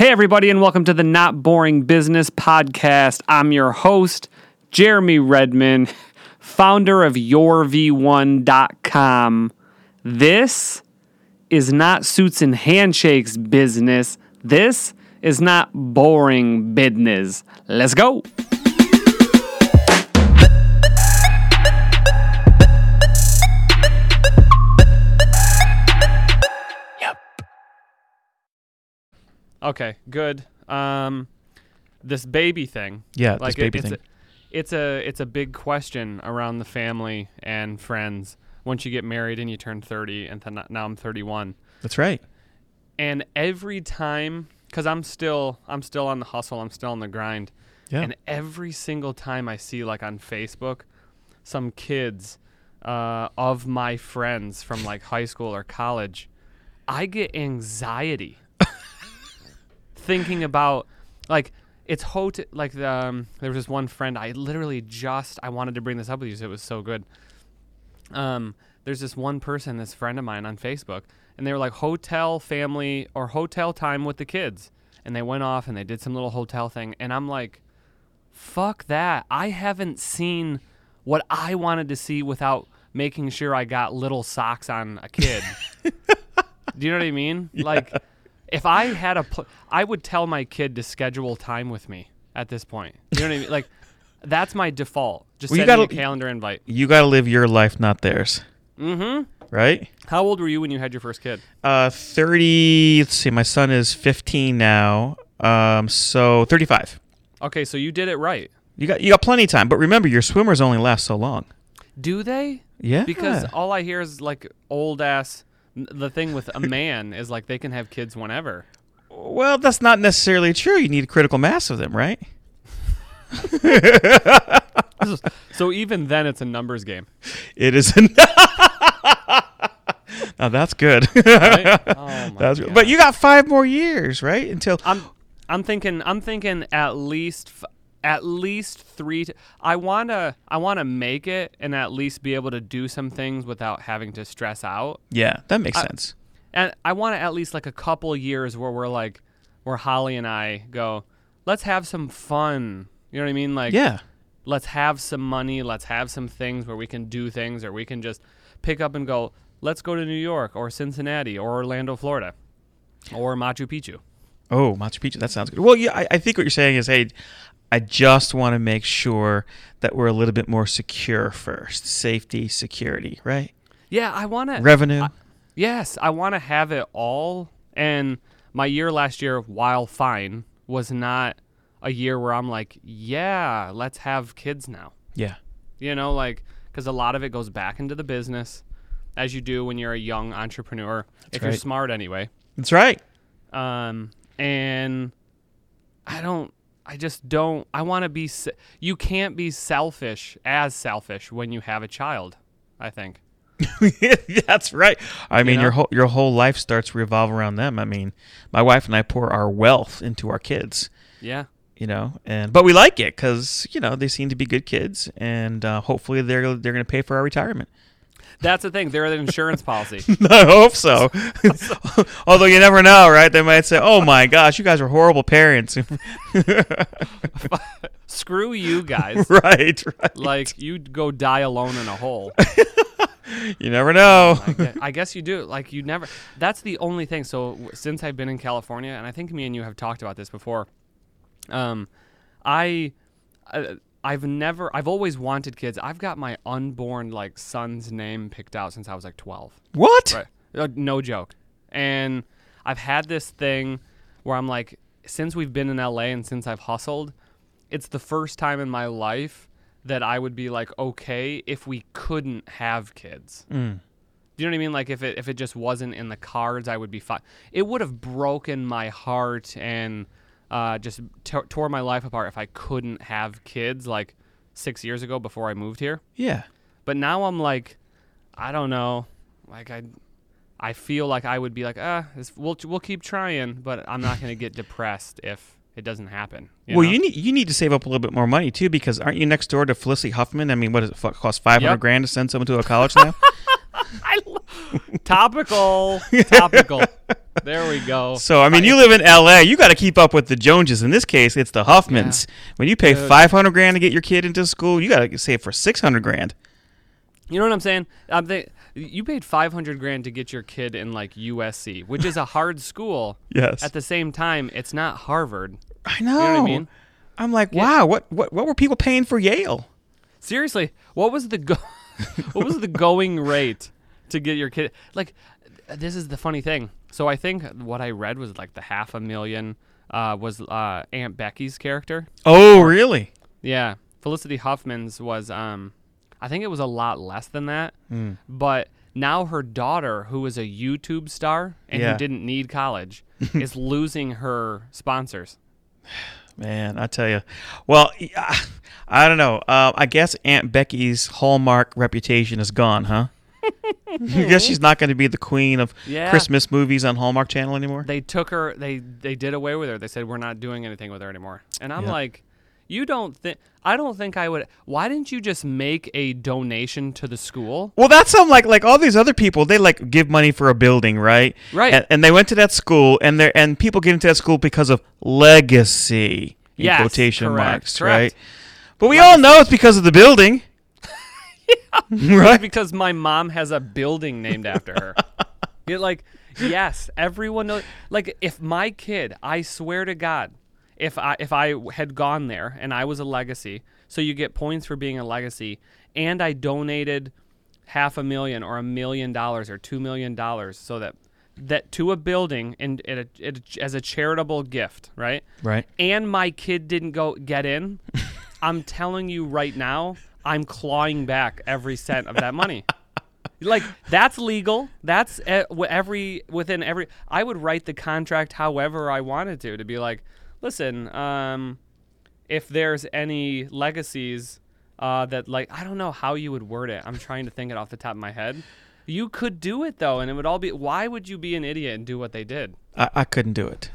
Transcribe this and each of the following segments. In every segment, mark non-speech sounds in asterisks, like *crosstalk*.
Hey, everybody, and welcome to the Not Boring Business Podcast. I'm your host, Jeremy Redman, founder of YourV1.com. This is not suits and handshakes business. This is not boring business. Let's go. Okay, good. Um, this baby thing. Yeah, this like baby it's thing. A, it's a it's a big question around the family and friends once you get married and you turn 30 and then now I'm 31 That's right. and every time cuz I'm still I'm still on the hustle I'm still on the grind Yeah. and every single time I see like on Facebook some kids uh, of my friends from like high school or college I get anxiety thinking about like it's hot like the, um, there was this one friend I literally just I wanted to bring this up with you so it was so good. Um, there's this one person, this friend of mine on Facebook, and they were like hotel family or hotel time with the kids, and they went off and they did some little hotel thing, and I'm like, fuck that! I haven't seen what I wanted to see without making sure I got little socks on a kid. *laughs* Do you know what I mean? Like, if I had a, pl- I would tell my kid to schedule time with me at this point. You know what I mean? Like, that's my default. Just Well, you sending a gotta- calendar invite. You got to live your life, not theirs. Mm-hmm. Right? How old were you when you had your first kid? Uh, 30. Let's see. My son is 15 now. Um, so 35. Okay, so you did it right. You got you got plenty of time, but remember, your swimmers only last so long. Do they? Yeah. Because all I hear is like old ass. The thing with a *laughs* man is like they can have kids whenever. well, that's not necessarily true. You need a critical mass of them, right? *laughs* So even then, it's a numbers game. It is. *laughs* now that's good. Right? Oh that's good. But you got five more years, right? Until I'm I'm thinking I'm thinking at least f- at least three. T- I wanna I wanna make it and at least be able to do some things without having to stress out. yeah, that makes I- sense. And I want to at least like a couple years where we're like, where Holly and I go, let's have some fun. You know what I mean? Like, Yeah. let's have some money. Let's have some things where we can do things, or we can just pick up and go. Let's go to New York or Cincinnati or Orlando, Florida, or Machu Picchu. Oh, Machu Picchu. That sounds good. Well, yeah, I, I think what you're saying is, hey, I just want to make sure that we're a little bit more secure first. Safety, security, right? Yeah, I want to. Revenue. Yes, I want to have it all. And my year last year, while fine, was not a year where I'm like, yeah, let's have kids now. yeah. You know, like, because a lot of it goes back into the business, as you do when you're a young entrepreneur, if you're smart anyway. That's right. Um, and I don't, I just don't, I want to be, you can't be selfish as selfish when you have a child, I think. *laughs* That's right. I mean, know? your whole your whole life starts revolve around them. I mean, my wife and I pour our wealth into our kids. Yeah. You know, and but we like it because you know they seem to be good kids, and uh, hopefully they're they're going to pay for our retirement. That's the thing. They're an insurance policy. *laughs* I hope so. *laughs* *laughs* Although you never know, right? They might say, "Oh my gosh, you guys are horrible parents." Screw you guys. right, right. Like, you'd go die alone in a hole. You never know. I guess, I guess you do. Like you never. That's the only thing. So since I've been in California, and I think me and you have talked about this before, um, I, I, I've never. I've always wanted kids. I've got my unborn like son's name picked out since I was like twelve. what? Right. Uh, no joke. And I've had this thing where I'm like, since we've been in LA and since I've hustled, it's the first time in my life that I would be like, okay, if we couldn't have kids. Mm. Do you know what I mean? Like if it if it just wasn't in the cards, I would be fine. It would have broken my heart and uh, just t- tore my life apart if I couldn't have kids like six years ago before I moved here. Yeah. But now I'm like, I don't know. Like I, I feel like I would be like, ah, this, we'll we'll keep trying, but I'm not gonna get depressed if it doesn't happen. well, know? you need you need to save up a little bit more money too, because aren't you next door to Felicity Huffman? I mean, what does it cost? Five hundred Yep. grand to send someone to a college now? *laughs* I lo- topical, *laughs* topical. There we go. So I mean, you live in L.A. You got to keep up with the Joneses. In this case, it's the Huffmans. When you pay five hundred grand to get your kid into school, you got to save for six hundred grand. You know what I'm saying? They, you paid 500 grand to get your kid in like USC, which is a *laughs* hard school. Yes, At the same time, it's not Harvard. I know. You know what I mean? I'm like, wow, what, what what were people paying for Yale? Seriously, what was the go- *laughs* what was the going rate to get your kid? Like, this is the funny thing. So I think what I read was like the half a million uh, was uh, Aunt Becky's character. Oh, really? Yeah, Felicity Huffman's was. Um, I think it was a lot less than that. Hmm. But now her daughter, who is a YouTube star and Yeah. who didn't need college, *laughs* is losing her sponsors. Man, I tell you. Well, I don't know. Uh, I guess Aunt Becky's hallmark reputation is gone, huh? I guess she's not going to be the queen of Yeah. Christmas movies on Hallmark Channel anymore. They took her. They they did away with her. They said we're not doing anything with her anymore. And I'm Yeah. like, you don't think? I don't think I would. Why didn't you just make a donation to the school? Well, that's some like like all these other people. They like give money for a building, right? Right. And, and they went to that school, and they and people get into that school because of legacy in Yes, quotation correct, marks, correct. right? But we all know it's because of the building, *laughs* right? because my mom has a building named after her. *laughs* You're like, yes, everyone knows. Like, if my kid, I swear to God, if I if I had gone there and I was a legacy, so you get points for being a legacy, and I donated half a million or a million dollars or two million dollars, so that that to a building and it, it, as a charitable gift, right? Right. and my kid didn't go get in, *laughs* I'm telling you right now, I'm clawing back every cent of that money. *laughs* like that's legal. That's e- every within every. I would write the contract however I wanted to to be like, listen, um, if there's any legacies uh, that like I don't know how you would word it. I'm trying to think it off the top of my head. You could do it though, and it would all be. Why would you be an idiot and do what they did? I, I couldn't do it.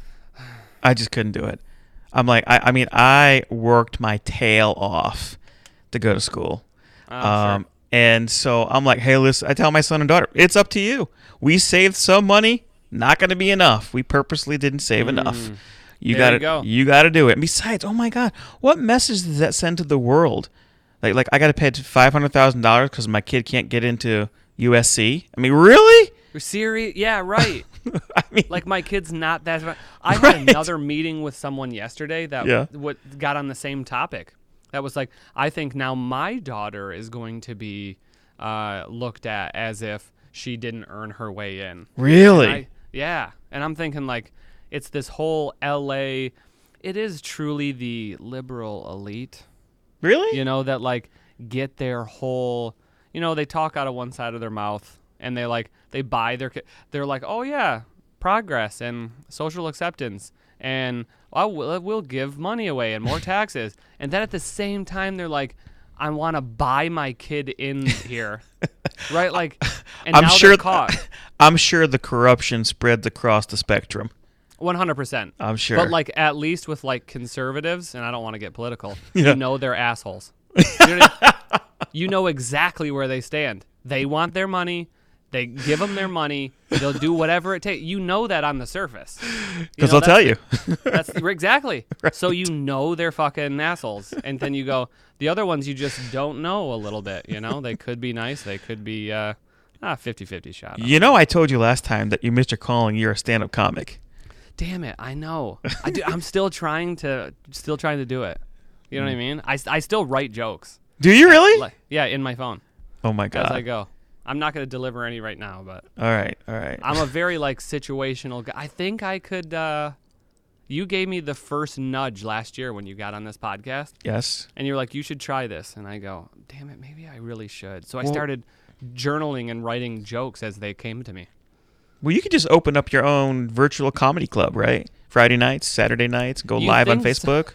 I just couldn't do it. I'm like, I, I mean, I worked my tail off to go to school. Oh, sure. um, And so I'm like, hey, listen, I tell my son and daughter, it's up to you. We saved some money, not going to be enough. We purposely didn't save enough. You Mm. Got you to go. you got to do it. And besides, oh my God, what message does that send to the world? Like, like I got to pay five hundred thousand dollars because my kid can't get into USC. I mean, really? Serious? Yeah, right. *laughs* I mean, like my kid's not that. I *laughs* had Right. another meeting with someone yesterday that Yeah. what got on the same topic. That was like, I think now my daughter is going to be uh, looked at as if she didn't earn her way in. really? I, yeah, and I'm thinking like, it's this whole L.A. It is truly the liberal elite really? you know that like get their whole you know they talk out of one side of their mouth and they like they buy their they're like oh yeah progress and social acceptance and oh, we'll, we'll give money away and more taxes *laughs* and then at the same time they're like i want to buy my kid in *laughs* here right like and I'm sure. *laughs* I'm sure the corruption spreads across the spectrum. 100% I'm sure. But like at least with like conservatives, and I don't want to get political, Yeah. you know they're assholes. You know exactly where they stand. They want their money. They give them their money. They'll do whatever it takes. You know that on the surface. Because I'll tell you. *laughs* That's *laughs* exactly. So you know they're fucking assholes, and then you go. The other ones you just don't know a little bit. You know they could be nice. They could be uh, ah 50-50 shot. you know, I told you last time that you missed your calling. You're a stand-up comic. Damn it! I know. I do, *laughs* I'm still trying to still trying to do it. You know what I mean? I, I still write jokes. Do you really? Like, yeah, in my phone oh my god! as! I go. I'm not gonna deliver any right now, but All right, all right. I'm a *laughs* very like situational guy. I think I could. uh You gave me the first nudge last year when you got on this podcast, yes. and you're like, "You should try this," and I go, "Damn it, maybe I really should." So I started journaling and writing jokes as they came to me. Well, you could just open up your own virtual comedy club, right? Friday nights, Saturday nights, go You live on think so? Facebook.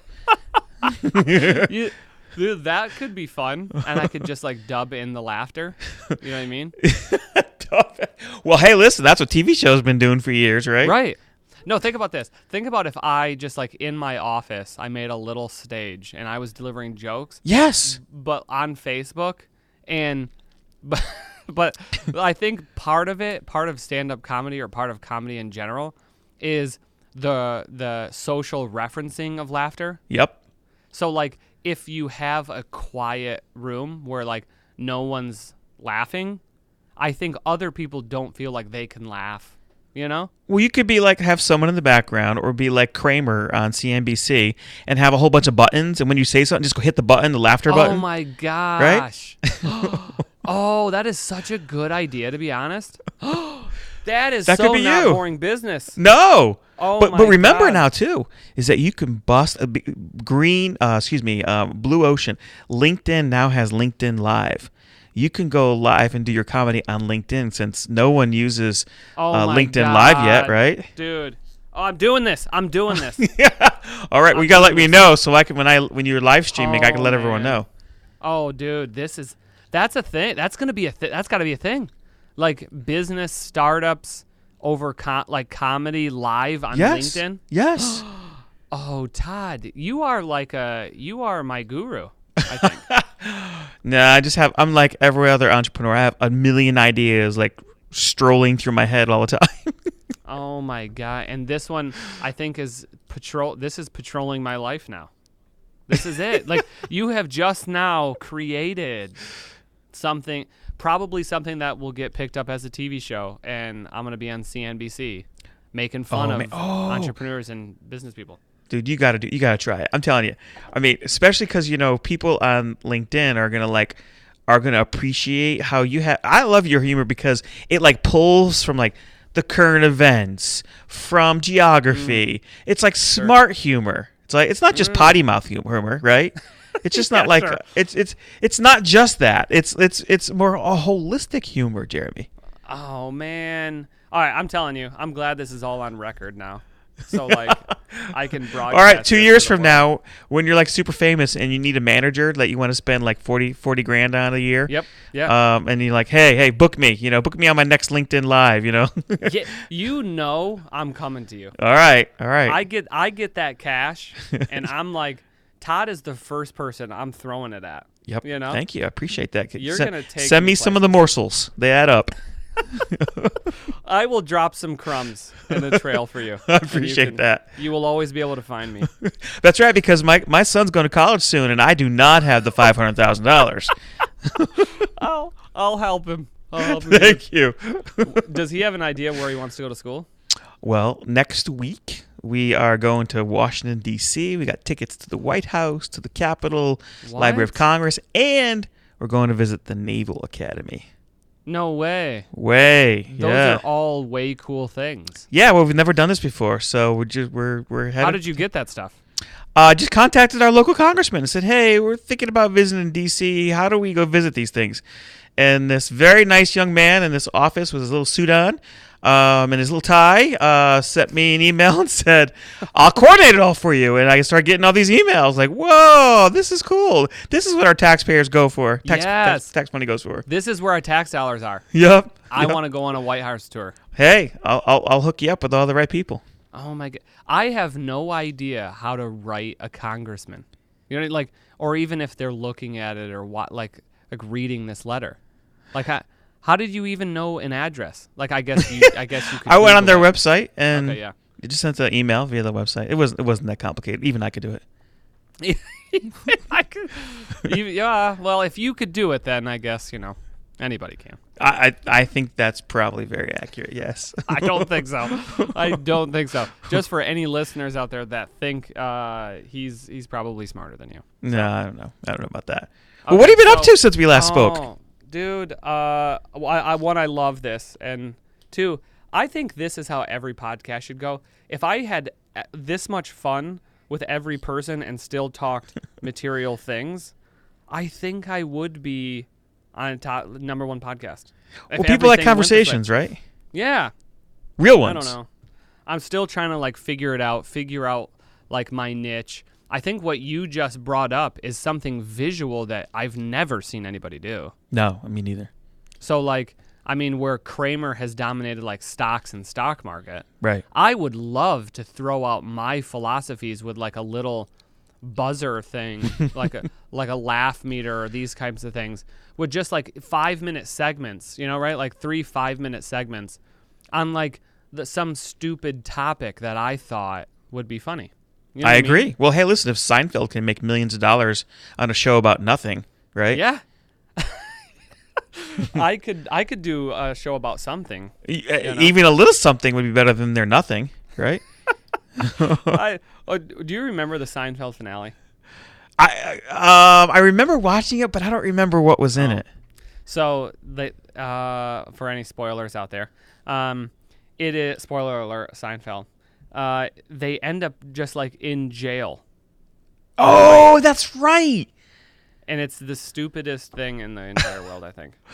*laughs* *laughs* you, dude, that could be fun, and I could just like dub in the laughter. You know what I mean? *laughs* well, hey, listen, that's what TV shows been doing for years, right? Right. No, think about this. Think about if I just like in my office, I made a little stage and I was delivering jokes, Yes. but on Facebook, and *laughs* but but I think part of it, part of stand-up comedy or part of comedy in general, is the the social referencing of laughter. Yep. So like if you have a quiet room where like no one's laughing, I think other people don't feel like they can laugh. You know? Well, you could be like have someone in the background, or be like Cramer on CNBC and have a whole bunch of buttons, and when you say something, just go hit the button, the laughter Oh button. Oh my gosh. Right? *gasps* oh, that is such a good idea to be honest. *laughs* that is That could so be not you. boring business. No. Oh but but remember God. now too is that you can bust a b- green uh, excuse me um, blue ocean linkedin now has linkedin live you can go live and do your comedy on linkedin since no one uses Oh uh, linkedin live yet right Dude. Oh, I'm doing this. I'm doing this. *laughs* yeah. all right well, gotta let me this. know so i can when i when you're live streaming i can Oh, let everyone know Oh, dude, this is that's a thing. That's gonna be a th- that's got to be a thing. Like business startups over com- like comedy live on yes LinkedIn. yes *gasps* Oh, Todd, you are like a you are my guru. I think. *laughs* no i just have i'm like every other entrepreneur i have a million ideas like strolling through my head all the *laughs* time oh my god! And this one, I think, is patrol. This is patrolling my life now. This is it. like *laughs* you have just now created something, probably something that will get picked up as a TV show, and I'm gonna be on CNBC, making fun Oh, of. Oh. entrepreneurs and business people. dude you gotta do you gotta try it. I'm telling you. I mean especially because you know people on linkedin are gonna like are gonna appreciate how you have i love your humor because it like pulls from like the current events from geography. Mm. It's like smart humor. It's like it's not just mm. potty mouth humor right *laughs* *laughs* it's just not Yeah, like sure. it's it's it's not just that it's it's it's more a holistic humor jeremy Oh man! All right, I'm telling you, I'm glad this is all on record now. So like, *laughs* I can broadcast. All right, two years from world. now, when you're like super famous and you need a manager that you want to spend like 40, 40 grand on a year. Yep. Yeah. Um, and you're like, hey, hey, book me. You know, book me on my next LinkedIn Live. You know. yeah. *laughs* You know, I'm coming to you. all right, all right. I get I get that cash, and I'm like, Todd is the first person I'm throwing it at. yep. you know? Thank you. I appreciate that. You're send, gonna take send me me some of the morsels. They add up. *laughs* I will drop some crumbs in the trail for you. *laughs* I and you appreciate can- that. You will always be able to find me. *laughs* That's right, because my my son's going to college soon, and I do not have the five hundred thousand dollars. I'll I'll help him. I'll help him. Thank you. Does he have an idea where he wants to go to school? Well, next week we are going to Washington D.C. We got tickets to the White House, to the Capitol, Library of Congress, and we're going to visit the Naval Academy. No way. Way, Those yeah, are all way cool things. yeah. Well, we've never done this before, so we're just we're we're headed. How did you get that stuff? Uh, just contacted our local congressman and said, "Hey, we're thinking about visiting D.C. How do we go visit these things?" And this very nice young man in this office with his little suit on, um, and his little tie, uh, sent me an email *laughs* and said, "I'll coordinate it all for you." And I started getting all these emails, like, "Whoa, this is cool! This is what our taxpayers go for. Tax, Yes. tax, tax money goes for." This is where our tax dollars are. Yep. I yep. want to go on a White House tour. Hey, I'll, I'll I'll hook you up with all the right people. Oh my god. I have no idea how to write a congressman. You know like or even if they're looking at it or what like like reading this letter. Like how, how did you even know an address? Like I guess you I guess you *laughs* could I went on their Google website and Okay, yeah. it just sent an email via the website. It wasn't it wasn't that complicated. Even I could do it. *laughs* I could, even- yeah, well, if you could do it then I guess, you know, anybody can. I, I I think that's probably very accurate. Yes. I don't think so. I *laughs* don't think so. Just for any listeners out there that think uh, he's he's probably smarter than you. no, I don't know. I don't know about that. well, what have you been up to since we last spoke? Dude. Uh, I, I one I love this, and two, I think this is how every podcast should go. If I had uh, this much fun with every person and still talked *laughs* material things, I think I would be on a top number one podcast. If Well, people like conversations, right? Yeah, Real ones. I don't know. I'm still trying to like figure it out, figure out like my niche. I think what you just brought up is something visual that I've never seen anybody do. No, me neither. So like, I mean, where Cramer has dominated like stocks and stock market, Right. I would love to throw out my philosophies with like a little buzzer thing, *laughs* like a like a laugh meter or these types of things, with just like five minute segments, you know, right? Like three five minute segments on like the, some stupid topic that I thought would be funny. You know I what mean? agree. Well, hey, listen, if Seinfeld can make millions of dollars on a show about nothing, right? Yeah. *laughs* I could I could do a show about something. E- uh, know? Even a little something would be better than their nothing, right? *laughs* *laughs* I oh, do you remember the Seinfeld finale? I um I remember watching it, but I don't remember what was in Oh. it. So they uh, for any spoilers out there, um, it is spoiler alert Seinfeld. Uh, they end up just like in jail, Oh, that's right. and it's the stupidest thing in the entire world. I think. *laughs*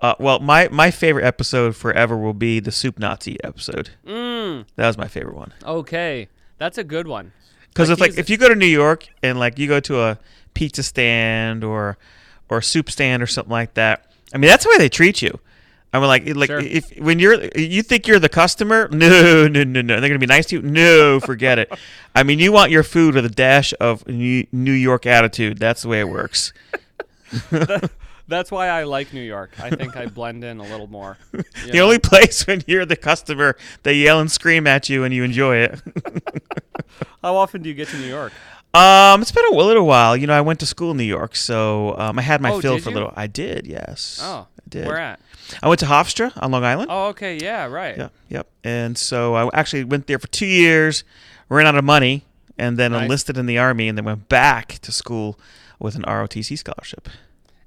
Uh, well, my my favorite episode forever will be the Soup Nazi episode. Mm, That was my favorite one. okay, that's a good one. Because Like, it's like if you go to New York and like you go to a pizza stand or or a soup stand or something like that, I mean that's the way they treat you. I mean, like like Sure. if when you're you think you're the customer, *laughs* no, no, no, no, they're gonna be nice to you. No, forget it. I mean, you want your food with a dash of New New York attitude. That's the way it works. *laughs* *laughs* That's why I like New York. I think I blend in a little more. The know? only place when you're the customer, they yell and scream at you and you enjoy it. How often do you get to New York? Um, it's been a little while. You know, I went to school in New York, so um, I had my Oh, fill for a little. I did, yes. Oh, I did. where at? I went to Hofstra on Long Island. Oh, okay, yeah, right. Yep, yep. And so I actually went there for two years, ran out of money, and then Nice. enlisted in the army, and then went back to school with an ROTC scholarship.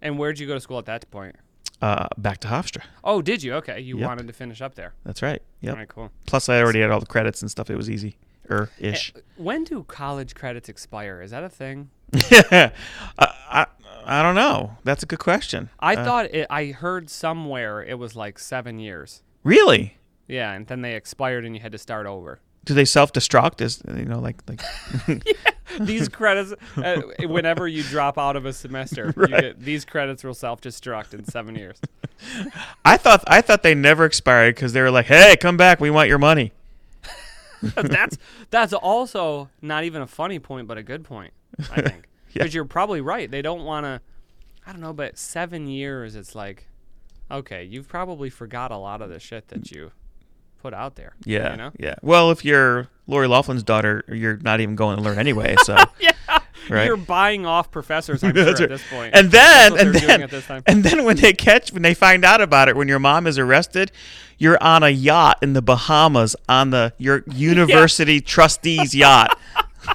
And where'd you go to school at that point? Uh, back to Hofstra. Oh, did you? Okay, you Yep. wanted to finish up there. That's right. Yep. All right, cool. Plus, I already had all the credits and stuff. It was easy, er ish. When do college credits expire? Is that a thing? *laughs* I, I I don't know. That's a good question. I Uh, thought it, I heard somewhere it was like seven years. really. Yeah, and then they expired and you had to start over. Do they self destruct? As you know, like like. *laughs* yeah, These credits, uh, whenever you drop out of a semester, *laughs* you Right. get, these credits will self-destruct in seven years. I thought I thought they never expired because they were like, "Hey, come back, we want your money." *laughs* that's that's also not even a funny point, but a good point. I think Yeah. because you're probably right. They don't want to. I don't know, but seven years, it's like, okay, you've probably forgot a lot of the shit that you put out there. Yeah, you know. yeah. Well, if you're Lori Loughlin's daughter, you're not even going to learn anyway. So, *laughs* Yeah, Right. you're buying off professors. I'm *laughs* sure That's at this point. and then and then at this time. and then when they catch when they find out about it, when your mom is arrested, you're on a yacht in the Bahamas on the your *laughs* university trustee's yacht. *laughs*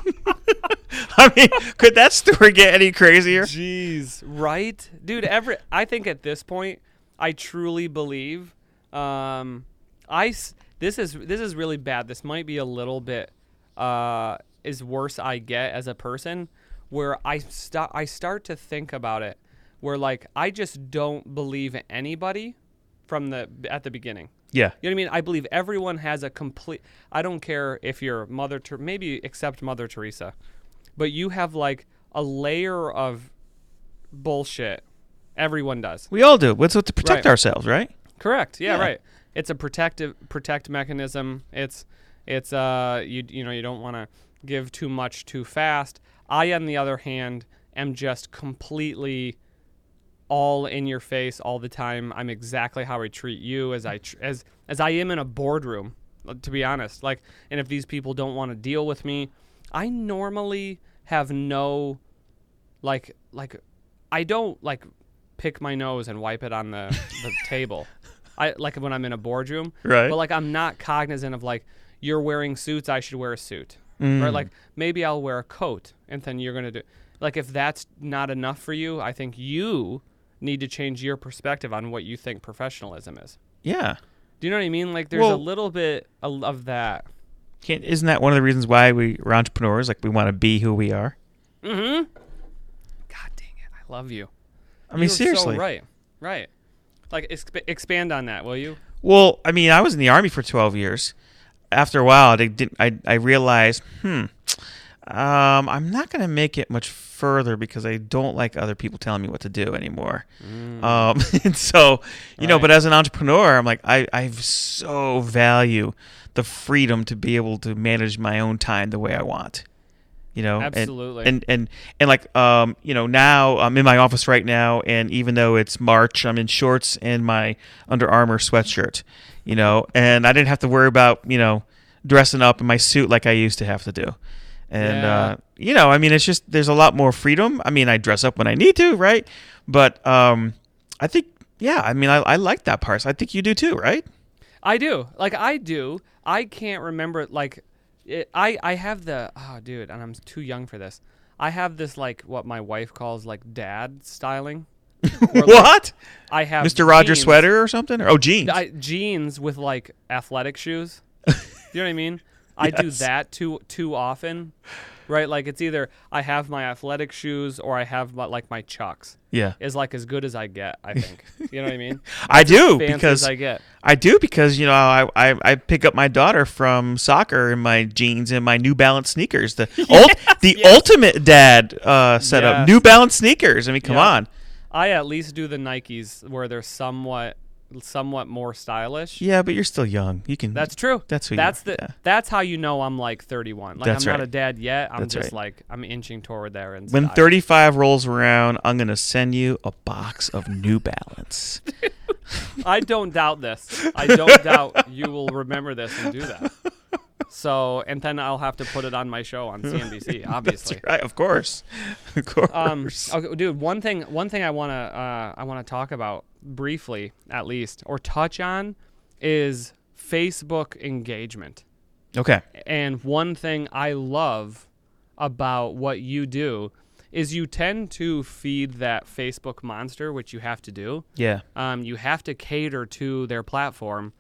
I mean, could that story get any crazier? Jeez, right, dude. Every I think at this point, I truly believe. Um, I this is this is really bad. This might be a little bit uh is worse I get as a person, where I start I start to think about it, where like I just don't believe anybody from the at the beginning. Yeah, You know what I mean? I believe everyone has a complete. I don't care if you're Mother, Ter- maybe except Mother Teresa, but you have like a layer of bullshit. Everyone does. we all do. What's it to protect Right. ourselves, right? Correct. Yeah, Yeah. right. It's a protective protect mechanism. It's it's uh you you know you don't want to give too much too fast. I on the other hand am just completely all in your face all the time. I'm exactly how I treat you as I tr- as as I am in a boardroom. To be honest, like, and if these people don't want to deal with me, I normally have no, like, like, I don't like pick my nose and wipe it on the, the *laughs* table. I like when I'm in a boardroom, Right. But like, I'm not cognizant of like you're wearing suits, I should wear a suit, Mm. or like maybe I'll wear a coat, and then you're gonna do. Like, if that's not enough for you, I think you need to change your perspective on what you think professionalism is. Yeah. Do you know what I mean? Like, there's a little bit of that. Can't, isn't that one of the reasons why we are entrepreneurs? Like we want to be who we are. Mm-hmm. God dang it! I love you. I mean, You're seriously. So right, right. Like, exp- expand on that, will you? Well, I mean, I was in the army for 12 years. After a while, they didn't. I, I realized, hmm, um, I'm not going to make it much further because I don't like other people telling me what to do anymore. Um, *laughs* and so, you know, but as an entrepreneur, I'm like, I, I so value the freedom to be able to manage my own time the way I want. You know, And- Absolutely. and and and like um you know now I'm in my office right now and even though it's March I'm in shorts and my Under Armour sweatshirt you know and I didn't have to worry about you know dressing up in my suit like I used to have to do and Yeah. uh you know I mean it's just there's a lot more freedom I mean I dress up when I need to right but um I think yeah I mean I, I like that part I think you do too right I do. Like I do. I can't remember like it, I I have the oh dude, and I'm too young for this. I have this like what my wife calls like dad styling. *laughs* Like, what I have Mr. Rogers sweater or something oh jeans I, jeans with like athletic shoes. *laughs* you know what I mean? I do that too too often. Right? Like it's either I have my athletic shoes or I have my, like my chucks. yeah Is like as good as I get, I think. You know what I mean? *laughs* I do because I get. I do because you know I, I I pick up my daughter from soccer in my jeans and my New Balance sneakers. The *laughs* ult, the yes. ultimate dad uh, setup. Yes. New Balance sneakers. I mean, come Yeah. on. I at least do the Nikes where they're somewhat somewhat more stylish. Yeah, but you're still young. You can. That's true. That's who that's the yeah. that's how you know I'm like 31. Like That's I'm not a dad yet. I'm That's just right. like I'm inching toward there. And when 35 rolls around, I'm gonna send you a box of New Balance. *laughs* I don't doubt this. I don't doubt you will remember this and do that. So and then I'll have to put it on my show on CNBC, *laughs* obviously. right, of course, *laughs* of course. Um, okay, dude. One thing, one thing I wanna, uh, I wanna talk about briefly, at least, or touch on, is Facebook engagement. okay. And one thing I love about what you do is you tend to feed that Facebook monster, which you have to do. Yeah. Um, you have to cater to their platform,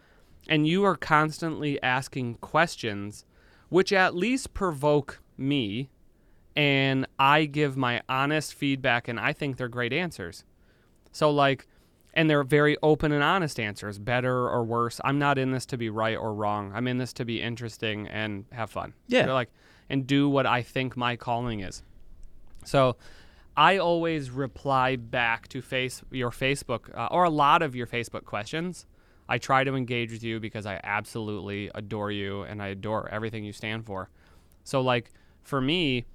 and you are constantly asking questions, which at least provoke me, and I give my honest feedback, and I think they're great answers. So, like, and they're very open and honest answers, better or worse. I'm not in this to be right or wrong. I'm in this to be interesting and have fun. Yeah. They're like, and do what I think my calling is. So, I always reply back to face your Facebook uh, or a lot of your Facebook questions. I try to engage with you because I absolutely adore you and I adore everything you stand for. So like for me,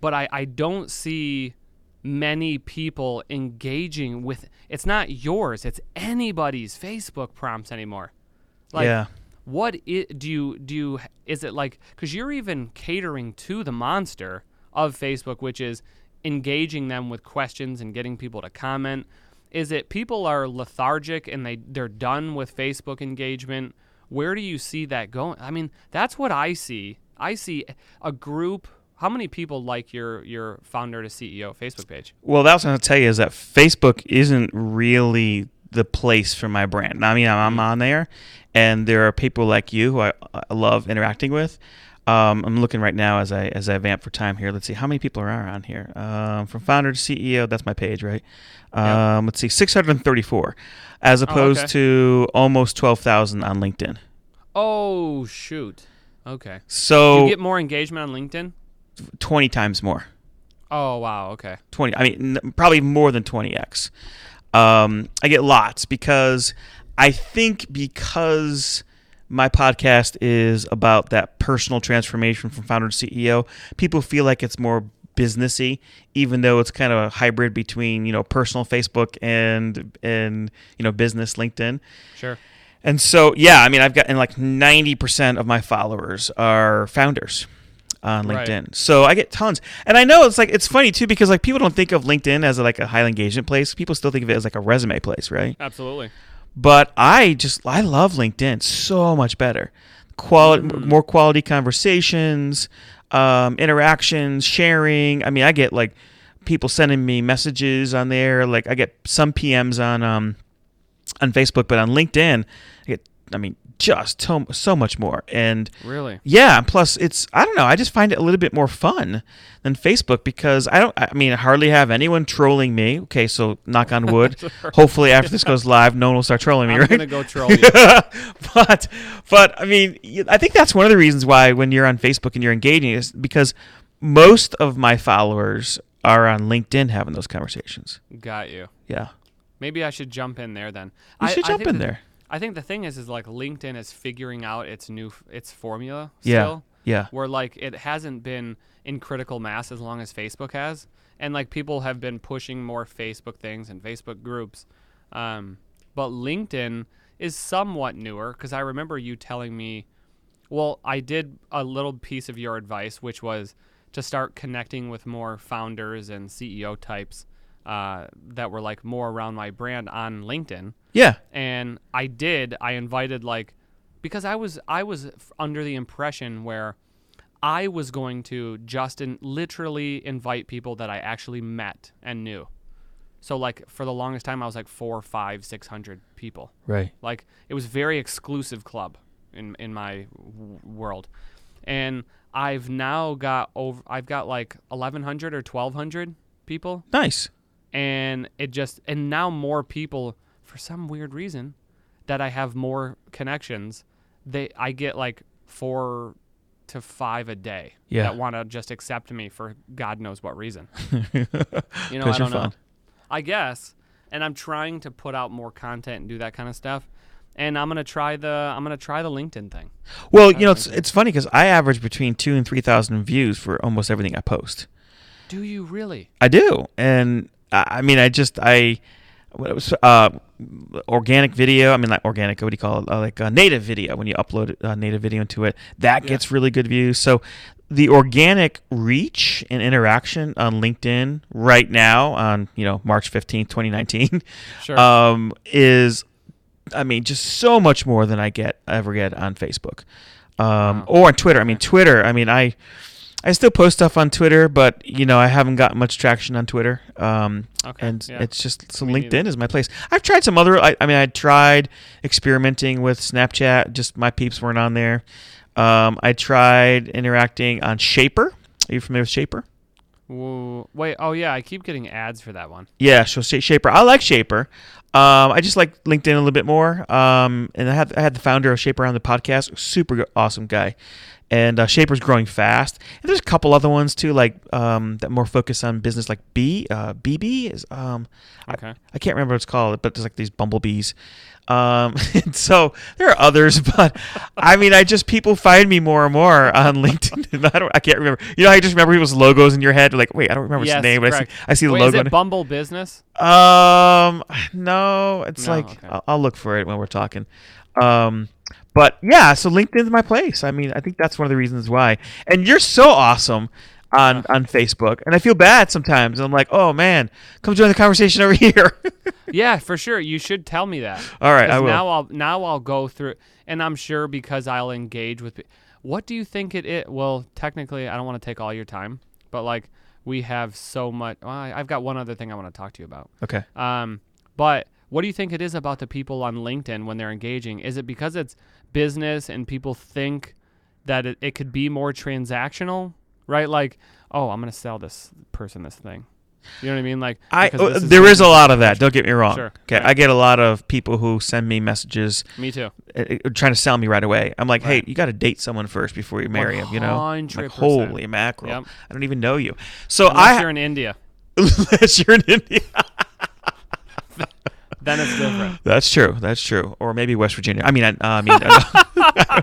but I, I don't see many people engaging with it's not yours, it's anybody's Facebook prompts anymore. Like yeah. what i do you do you is it like because you're even catering to the monster of facebook which is engaging them with questions and getting people to comment is it people are lethargic and they they're done with facebook engagement where do you see that going i mean that's what i see i see a group how many people like your your founder to ceo facebook page Well, that's what I'm gonna tell you is that Facebook isn't really the place for my brand. I mean, I'm, I'm on there, and there are people like you who I, I love interacting with. Um, I'm looking right now as I as I vamp for time here. Let's see how many people are on here. Um, from founder to CEO, that's my page, right? Yeah. Um, let's see, 634, as opposed okay. to almost 12,000 on LinkedIn. oh shoot okay So you get more engagement on linkedin 20 times more. oh wow okay. 20 i mean n- probably more than 20x um, i get lots because i think because my podcast is about that personal transformation from founder to ceo people feel like it's more businessy even though it's kind of a hybrid between you know personal facebook and and you know business linkedin. Sure. And so, yeah, I mean, I've gotten like 90% of my followers are founders on Right. LinkedIn. So I get tons. And I know it's like, it's funny too, because like people don't think of LinkedIn as like a high engagement place. People still think of it as like a resume place, right? absolutely But I just, I love LinkedIn so much better. Quality, more quality conversations, um, interactions, sharing. I mean, I get like people sending me messages on there. Like I get some PMs on, um, on Facebook, but on LinkedIn, I get, I mean, just so, so much more. And really yeah, and plus it's, I don't know, I just find it a little bit more fun than Facebook because I don't, I mean, I hardly have anyone trolling me. Okay, so knock on wood. *laughs* Hopefully after this goes live, no one will start trolling me, i'm right? gonna go troll you *laughs* but but I mean, I think that's one of the reasons why when you're on Facebook and you're engaging is because most of my followers are on LinkedIn having those conversations. got you Yeah, Maybe I should jump in there then. you I, should jump in the- there. I think the thing is, is like LinkedIn is figuring out its new its formula Yeah. still. Yeah. where like it hasn't been in critical mass as long as Facebook has, and like people have been pushing more Facebook things and Facebook groups. Um, but LinkedIn is somewhat newer because I remember you telling me, well, I did a little piece of your advice, which was to start connecting with more founders and CEO types uh, that were like more around my brand on LinkedIn Yeah. and I did. I invited like because I was I was f- under the impression where I was going to just in, literally invite people that I actually met and knew. So like for the longest time, I was like four, five, six hundred people. Right. Like it was very exclusive club in in my w- world, and I've now got over. I've got like eleven hundred or twelve hundred people Nice. And it just and now more people for some weird reason that I have more connections they I get like 4 to 5 a day Yeah. that want to just accept me for god knows what reason *laughs* you know, I don't know fun. I guess and I'm trying to put out more content and do that kind of stuff and I'm going to try the I'm to try the LinkedIn thing Well, you know, it's it's funny because I average between two and three thousand views for almost everything I post. do you really I do, and I, mean, I just I what it was uh organic video. I mean, like organic. What do you call it? Uh, like uh, native video. When you upload uh, native video into it, that Yeah. gets really good views. So the organic reach and interaction on LinkedIn right now on you know March fifteenth, twenty nineteen, sure um, is I mean just so much more than I get ever get on Facebook um, Wow. or on Twitter. I mean Twitter. I mean I I still post stuff on Twitter, but you know I haven't gotten much traction on Twitter. Um, okay and yeah. it's just so Me LinkedIn neither. is my place. I've tried some other. I, I mean I tried experimenting with Snapchat. Just my peeps weren't on there. Um, I tried interacting on Shapr. Are you familiar with Shapr? Whoa. wait oh yeah I keep getting ads for that one Yeah, so Sh- Shapr. I like Shapr. Um, I just like LinkedIn a little bit more. Um, and I had I had the founder of Shapr on the podcast. Super awesome guy. And uh, Shapr's growing fast. And there's a couple other ones too, like um, that more focus on business, like B uh, BB is. Um, I- okay I can't remember what it's called, but there's like these bumblebees. Um, *laughs* so there are others, *laughs* but I mean, I just people find me more and more on *laughs* LinkedIn, I don't, I can't remember. You know, I just remember people's logos in your head. Like, wait, I don't remember yes, his name, but I see. I see the Wait, logo. is it Bumble Business Um, no, it's No, like okay. I'll, I'll look for it when we're talking. Um, but yeah, so LinkedIn's my place. I mean, I think that's one of the reasons why. And you're so awesome on on Facebook, and I feel bad sometimes. I'm like, oh man, come join the conversation over *laughs* here. Yeah, for sure. You should tell me that. All right, I will. Now I'll now I'll go through, and I'm sure because I'll engage with. What do you think it is? Well, technically, I don't want to take all your time, but like we have so much. Well, I- I've got one other thing I want to talk to you about. okay. Um, but what do you think it is about the people on LinkedIn when they're engaging? Is it because it's business and people think that it, it could be more transactional, right? Like, oh, I'm gonna sell this person this thing. You know what I mean? Like, I uh, this there is a lot of that. Don't get me wrong. Sure. Okay, Right. I get a lot of people who send me messages Me too. uh, uh, trying to sell me right away. I'm like, Right. hey, you got to date someone first before you marry him. You know, like holy mackerel, Yep. I don't even know you. So Unless I you're in India, *laughs* unless you're in India. Then it's different. *gasps* That's true. That's true. Or maybe West Virginia. I mean, I, uh, I mean, uh,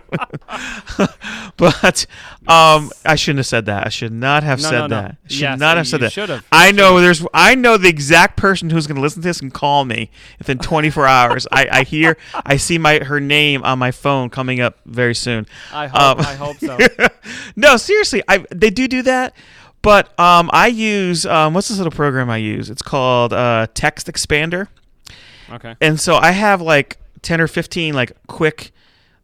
*laughs* but um, I shouldn't have said that. I should not have No, said no, no. that. I should Yes, not have said that. should've. I know there's. I know the exact person who's going to listen to this and call me within 24 *laughs* hours. I, I hear. I see my her name on my phone coming up very soon. I hope. Um, I hope so. *laughs* no, seriously, I they do do that. But um, I use um, what's this little program I use? It's called uh, Text Expander. Okay. And so I have like 10 or 15 like quick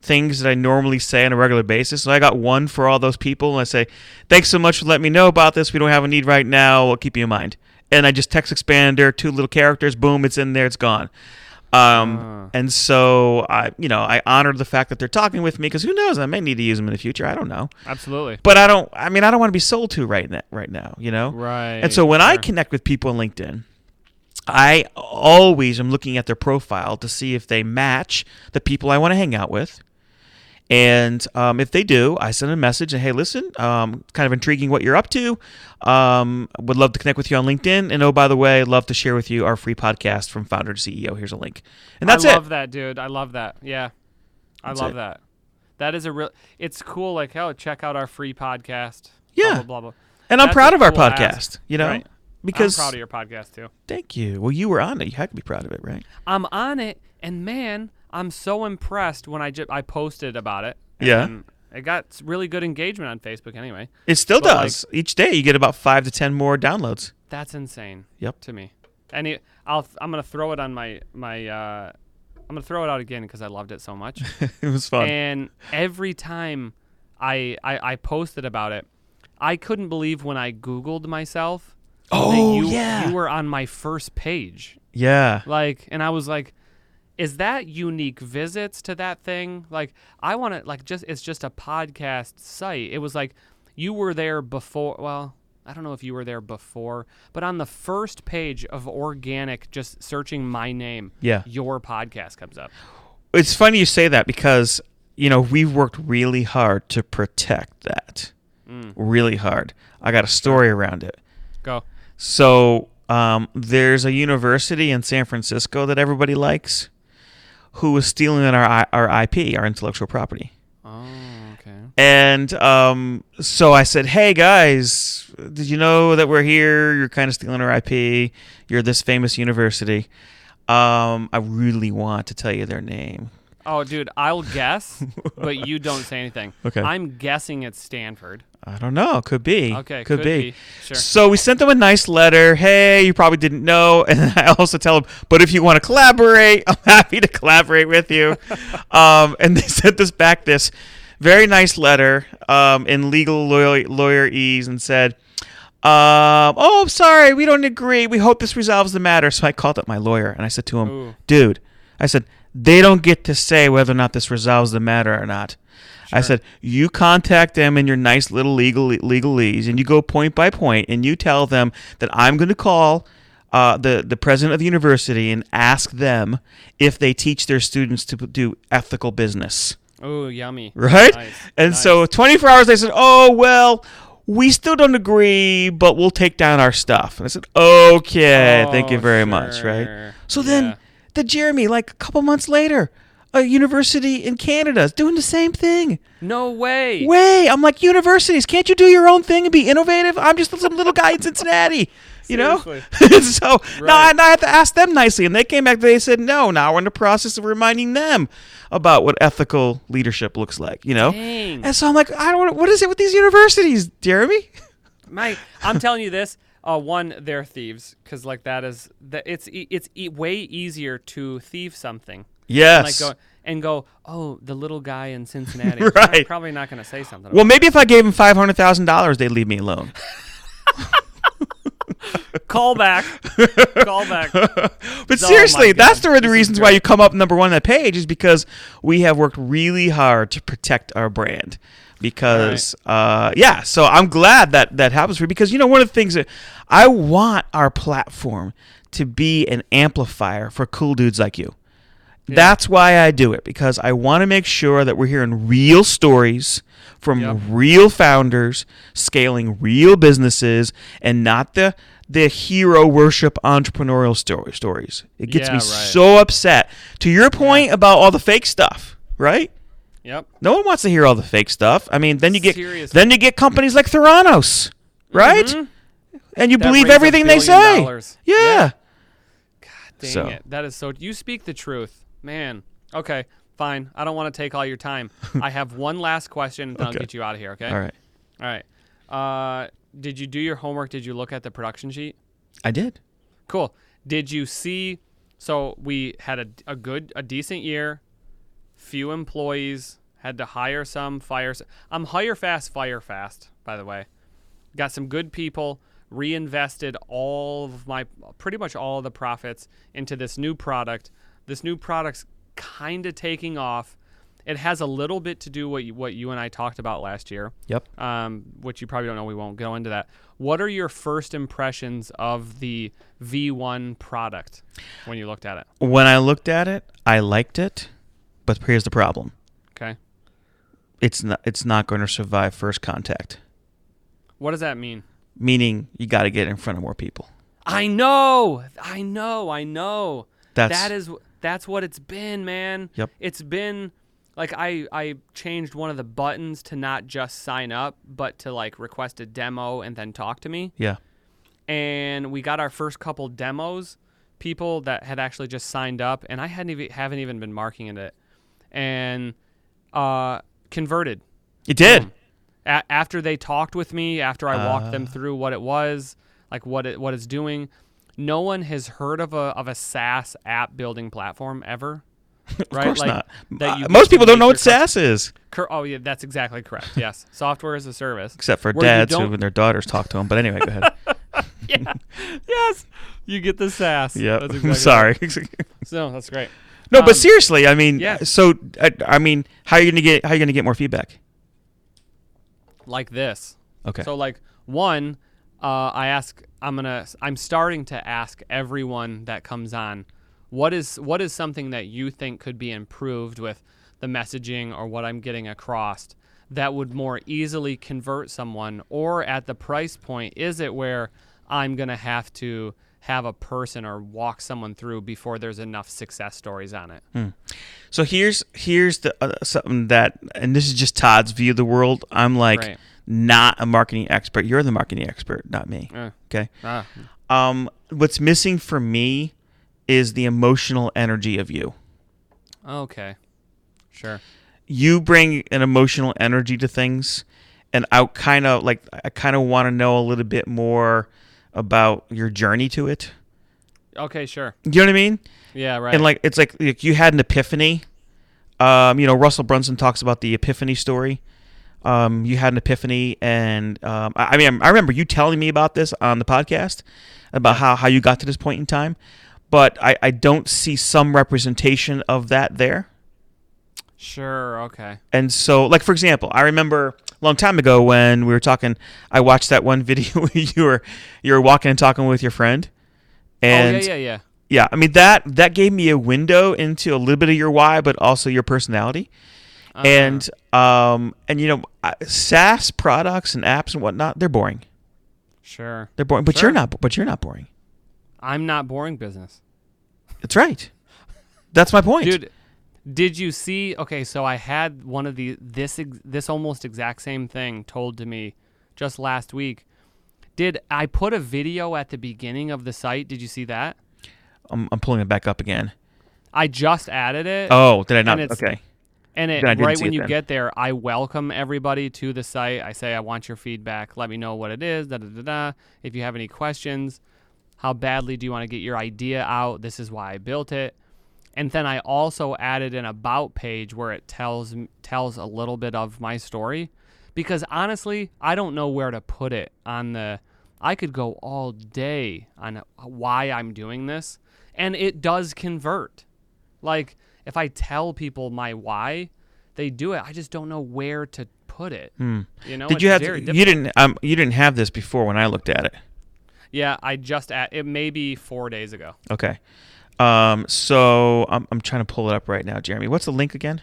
things that I normally say on a regular basis. So I got one for all those people and I say, "Thanks so much for letting me know about this. We don't have a need right now. We'll keep you in mind." And I just text expander, two little characters, boom, it's in there, it's gone. Um, Ah. and so I, you know, I honor the fact that they're talking with me because who knows, I may need to use them in the future. I don't know, Absolutely. but I don't. I mean, I don't want to be sold to right now. Right now, you know. Right. And so when I connect with people on LinkedIn, I always am looking at their profile to see if they match the people I want to hang out with. And um, if they do, I send a message and hey, listen, um, kind of intriguing what you're up to. Um, would love to connect with you on LinkedIn. And oh, by the way, love to share with you our free podcast from founder to CEO. Here's a link. And that's it. I it. love that, dude. I love that. Yeah. I That's love it. that. That is a real. It's cool. Like, oh, check out our free podcast. Yeah. Blah blah blah. blah. And I'm proud of our cool ask. podcast, you know? Right. Because I'm proud of your podcast too. thank you. Well, you were on it. You had to be proud of it, right? I'm on it, and man, I'm so impressed when I ju- I posted about it. Yeah. It got really good engagement on Facebook. Anyway, It still But, like- does. Each day you get about 5 to 10 more downloads. that's insane. Yep. To me, and it, I'll I'm gonna throw it on my my. Uh, I'm gonna throw it out again because I loved it so much. *laughs* it was fun. and every time I, I I posted about it, I couldn't believe when I Googled myself. Oh, you, yeah. you were on my first page. yeah. Like, and I was like, is that unique visits to that thing? Like, I want to like just it's just a podcast site. It was like you were there before. Well, I don't know if you were there before, but on the first page of organic, just searching my name, Yeah. your podcast comes up. It's funny you say that because, you know, we've worked really hard to protect that. Mm. Really hard. I got a story around it. Go. So um, there's a university in San Francisco that everybody likes who was stealing our our IP, our intellectual property. Oh, okay. And um, so I said, "Hey guys, did you know that we're here? You're kind of stealing our IP. You're this famous university. Um, I really want to tell you their name. Oh, dude, I'll guess, but you don't say anything. *laughs* Okay. I'm guessing it's Stanford. I don't know. Could be. Okay, Could, be. Sure. So we sent them a nice letter. Hey, you probably didn't know. *laughs* And I also tell them, but if you want to collaborate, *laughs* I'm happy to collaborate with you. *laughs* um, and they sent us back this very nice letter um, in legal lawyer, lawyer ease and said, um, oh, I'm sorry, we don't agree. We hope this resolves the matter. So I called up my lawyer and I said to him, Ooh. dude, I said, they don't get to say whether or not this resolves the matter or not. I said, you contact them in your nice little legal legalese, and you go point by point, and you tell them that I'm going to call uh, the the president of the university and ask them if they teach their students to do ethical business, Oh, yummy. right? Nice, And nice. so 24 hours, they said, oh well. We still don't agree, but we'll take down our stuff. And I said, okay, thank you Oh, very much, right? sure. So then, the Jeremy, like a couple months later, a university in Canada is doing the same thing. No way. Way, I'm like, universities, can't you do your own thing and be innovative? I'm just some little guy in Cincinnati, you know. *laughs* so now, I, now I have to ask them nicely, and they came back. They said, no. Now we're in the process of reminding them about what ethical leadership looks like, you know. Dang. And so I'm like, I don't. What is it with these universities, Jeremy? *laughs* Mike, I'm telling you this. Uh, one, they're thieves because like that is that it's e- it's e- way easier to thieve something. Yes. Like go and go. Oh, the little guy in *laughs* Cincinnati. Right. I'm probably not going to say something. well, maybe if I gave him five hundred thousand dollars, they'd leave me alone. *laughs* call back. call back. *laughs* But Oh seriously, that's the, this reasons why you come up number one on that page is because we have worked really hard to protect our brand. Because uh, yeah, so I'm glad that that happens for you because you know one of the things that I want our platform to be an amplifier for cool dudes like you. That's why I do it because I want to make sure that we're hearing real stories from Yep. real founders scaling real businesses and not the the hero worship entrepreneurial story, stories. It gets Yeah, me right. so upset. To your point about all the fake stuff, right? Yep. No one wants to hear all the fake stuff. I mean, then you get Seriously. then you get companies like Theranos, right? Mhm. And you That believe everything they say. dollars. Yeah. Dang So- it. That is so. You speak the truth, man. Okay, fine. I don't want to take all your time. *laughs* I have one last question, and then I'll get you out of here. Okay. All right. All right. Uh, did you do your homework? Did you look at the production sheet? I did. Cool. Did you see? So we had a, a good, a decent year. Few employees. Had to hire some, fire. Some. I'm hire fast, fire fast. By the way, got some good people. Reinvested all of my, pretty much all of the profits into this new product. This new product's kind of taking off. It has a little bit to do what you, what you and I talked about last year Yep. um, which you probably don't know. We won't go into that. What are your first impressions of the V1 product when you looked at it? When I looked at it, I liked it, but here's the problem. Okay. It's not it's not going to survive first contact. What does that mean? Meaning you got to get in front of more people. I know. I know. I know. That's that is that's what it's been, man. Yep. It's been like I I changed one of the buttons to not just sign up, but to like request a demo and then talk to me. Yeah. And we got our first couple demos, people that had actually just signed up, and I hadn't even haven't even been marking it, and uh, converted. It did. A- after they talked with me, after I walked them Ah. through what it was, like what it what it's doing, no one has heard of a of a SaaS app building platform ever. *laughs* Of right? course like, Uh, most people don't know what SaaS is, Cor- oh yeah, that's exactly correct. *laughs* Yes, software as a service. except for dads who, when their daughters talk to them. But anyway, go ahead. *laughs* yeah. yes. You get the SaaS. yeah. Exactly Sorry. So that's great. no, Um, but seriously, I mean, yeah. so I, I mean, how are you gonna get how are you gonna get more feedback? Like this. Okay. So like one, uh, I ask. I'm gonna. I'm starting to ask everyone that comes on, what is what is something that you think could be improved with the messaging or what I'm getting across that would more easily convert someone, or at the price point, is it where I'm gonna have to have a person or walk someone through before there's enough success stories on it? So here's here's the uh, something that, and this is just Todd's view of the world. I'm like Right. Not a marketing expert. You're the marketing expert, not me. Uh, Okay. ah, Um, what's missing for me is the emotional energy of you. okay. Sure. You bring an emotional energy to things, and I kind of like I kind of want to know a little bit more about your journey to it. Okay. Sure. You know what I mean? Yeah. Right. and like it's like, like you had an epiphany um you know russell brunson talks about the epiphany story um you had an epiphany and um i, I mean i remember you telling me about this on the podcast about how how you got to this point in time but i i don't see some representation of that there sure. Okay. and so like for example i remember a long time ago when we were talking i watched that one *laughs* video where you were you were walking and talking with your friend and oh yeah. Yeah. Yeah. yeah, I mean that that gave me a window into a little bit of your why, but also your personality. Uh, And um and you know, SaaS products and apps and whatnot, they're boring. sure. They're boring, but Sure. you're not. But you're not boring. I'm not boring business. That's right. That's my point, Dude, did you see okay, so I had one of the this this almost exact same thing told to me just last week. Did I put a video at the beginning of the site? Did you see that? I'm, I'm pulling it back up again. I just added it. Oh, did I not? Okay. And it Then I didn't right when you then. get there, I welcome everybody to the site. I say I want your feedback. Let me know what it is. Da da da da. If you have any questions, how badly do you want to get your idea out? This is why I built it. And then I also added an about page where it tells tells a little bit of my story, because honestly, I don't know where to put it on the. I could go all day on why I'm doing this, and it does convert. Like if I tell people my why, they do it. I just don't know where to put it. You know, Hmm. Did you have? very To, difficult. you didn't. Um, you didn't have this before when I looked at it. Yeah, I just at it may be four days ago. Okay. Um. So I'm I'm trying to pull it up right now, Jeremy. What's the link again?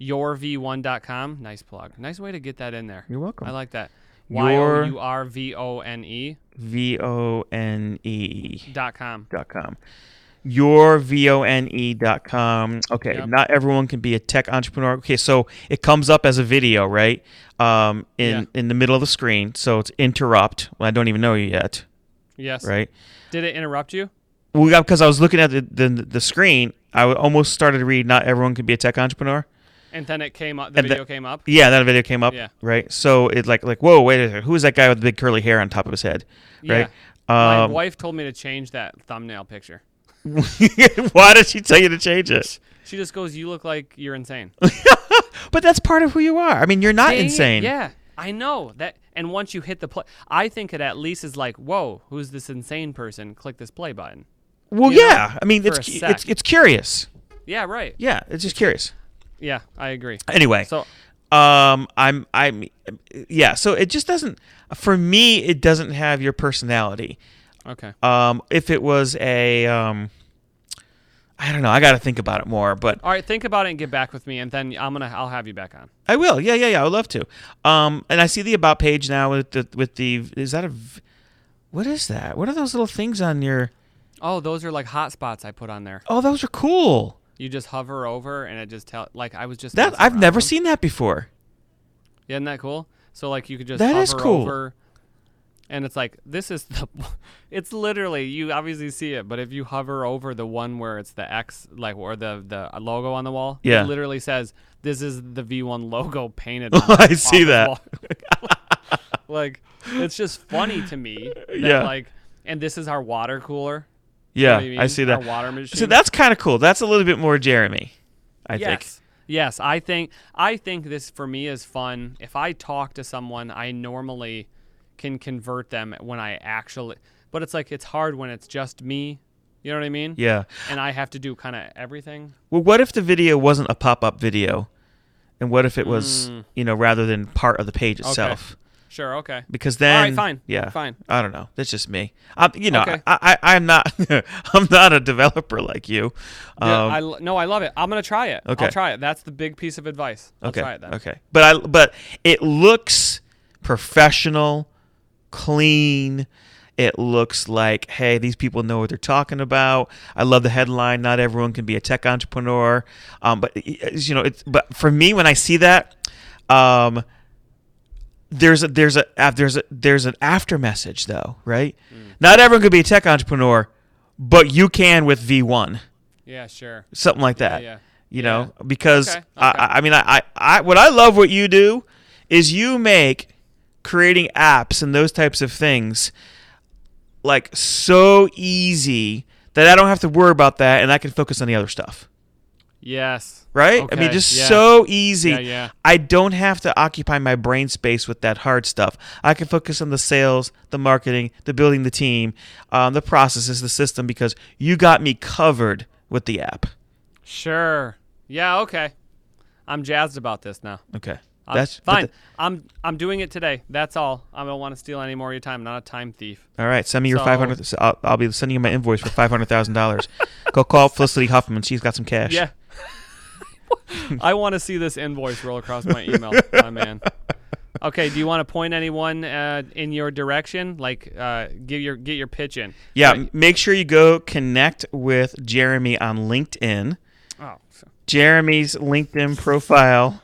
Yourv1.com. Nice plug. Nice way to get that in there. You're welcome. I like that. Your- Y o u r v o n e V O N E dot com. dot com. Your V O N E dot com. Okay, Yep. not everyone can be a tech entrepreneur. Okay, so it comes up as a video, right? Um, in in the middle of the screen, so it's interrupt. Well, I don't even know you yet, Yes. right? Did it interrupt you? Well, yeah, because I was looking at the, the the screen, I almost started to read. Not everyone can be a tech entrepreneur. And then it came up. The And the- video came up. Yeah, that video came up, Yeah. right? So it like like whoa, wait a second, who is that guy with the big curly hair on top of his head, right? My Um, wife told me to change that thumbnail picture. *laughs* why did she tell you to change it? She just goes, "You look like you're insane." *laughs* But that's part of who you are. I mean, you're not insane. Yeah, I know that. And once you hit the play, I think it at least is like, "Whoa, who's this insane person?" Click this play button. Well, You know, yeah. I mean, for it's cu- it's it's curious. Yeah, right. Yeah, it's just curious. Yeah, I agree. Anyway, So um, I'm I'm yeah. So it just doesn't. For me, it doesn't have your personality. Okay. Um, if it was a um, I don't know. I got to think about it more, but All right, think about it and get back with me, and then I'm gonna I'll have you back on. I will. Yeah, yeah, yeah. I would love to. Um, and I see the about page now with the with the is that a what is that? What are those little things on your? Oh, those are like hotspots I put on there. Oh, those are cool. You just hover over and it just tell like I was just That I've never them. seen that before. Yeah, isn't that cool? So like you could just That hover is cool. over and it's like this is the *laughs* it's literally you obviously see it, but if you hover over the one where it's the X like or the the logo on the wall, Yeah. it literally says this is the V1 logo painted. *laughs* On I see that. wall. *laughs* like it's just funny to me that Yeah. like and this is our water cooler. You know Yeah, I, mean? I see that. Our water machine. So that's kind of cool. That's a little bit more Jeremy, I yes. think. Yes, I think I think this for me is fun. If I talk to someone, I normally can convert them when I actually but it's like it's hard when it's just me. You know what I mean? Yeah. And I have to do kind of everything. Well, what if the video wasn't a pop-up video, and what if it was, Mm. you know, rather than part of the page itself? Sure, okay. Because then, All right, fine. Yeah, Fine. I don't know. That's just me. I'm, you know, Okay. I, I, I'm not, *laughs* I'm not a developer like you. Yeah, Um, I l- no, I love it. I'm going to try it. Okay. I'll try it. That's the big piece of advice. I'll okay. try it then. Okay. But I, but it looks professional, clean. It looks like, hey, these people know what they're talking about. I love the headline. Not everyone can be a tech entrepreneur. Um, but you know, it's, but for me, when I see that, um, there's a there's a there's a there's an after message though, right? Mm. Not everyone can be a tech entrepreneur, but you can with V1, Yeah, sure. something like that yeah. you Yeah. know because Okay, I, okay. I I mean I I what I love what you do is you make creating apps and those types of things like so easy that I don't have to worry about that and I can focus on the other stuff Yes. right I mean just yeah. so easy Yeah, yeah. I don't have to occupy my brain space with that hard stuff I can focus on the sales the marketing the building the team um, the processes the system because you got me covered with the app Sure. Yeah, okay. I'm jazzed about this now. okay I'm- that's fine. the- I'm I'm doing it today. That's all. I don't want to steal any more of your time. I'm not a time thief. All right, send me your So- five hundred. I'll, I'll be sending you my invoice for five hundred thousand dollars. Go call Felicity Huffman. She's got some cash. Yeah. *laughs* I want to see this invoice roll across my email, my man. Okay, do you want to point anyone uh, in your direction? Like, uh, give your get your pitch in. Yeah. Right. Make sure you go connect with Jeremy on LinkedIn. Oh, Jeremy's LinkedIn profile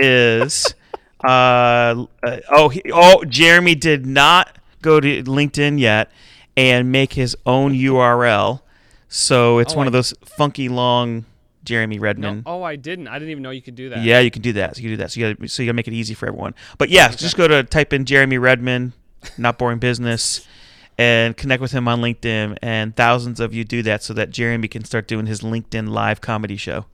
is. *laughs* Uh, uh, oh, he, oh, Jeremy did not go to LinkedIn yet and make his own URL. So it's Oh, one I- of those funky long Jeremy no. Redmond. Oh, I didn't. I didn't even know you could do that. Yeah, you can do that. So you can do that. So you got so you to make it easy for everyone. But yeah, just go to type in Jeremy Redmond, not boring business, and connect with him on LinkedIn. And thousands of you do that so that Jeremy can start doing his LinkedIn live comedy show.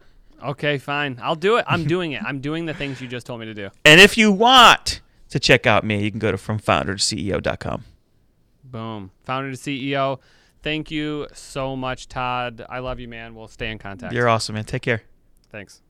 Okay, fine. I'll do it. I'm *laughs* doing it. I'm doing the things you just told me to do. And if you want to check out me, you can go to fromfounder to CEO.com. Boom. Founder to CEO. Thank you so much, Todd. I love you, man. We'll stay in contact. You're awesome, man. Take care. Thanks.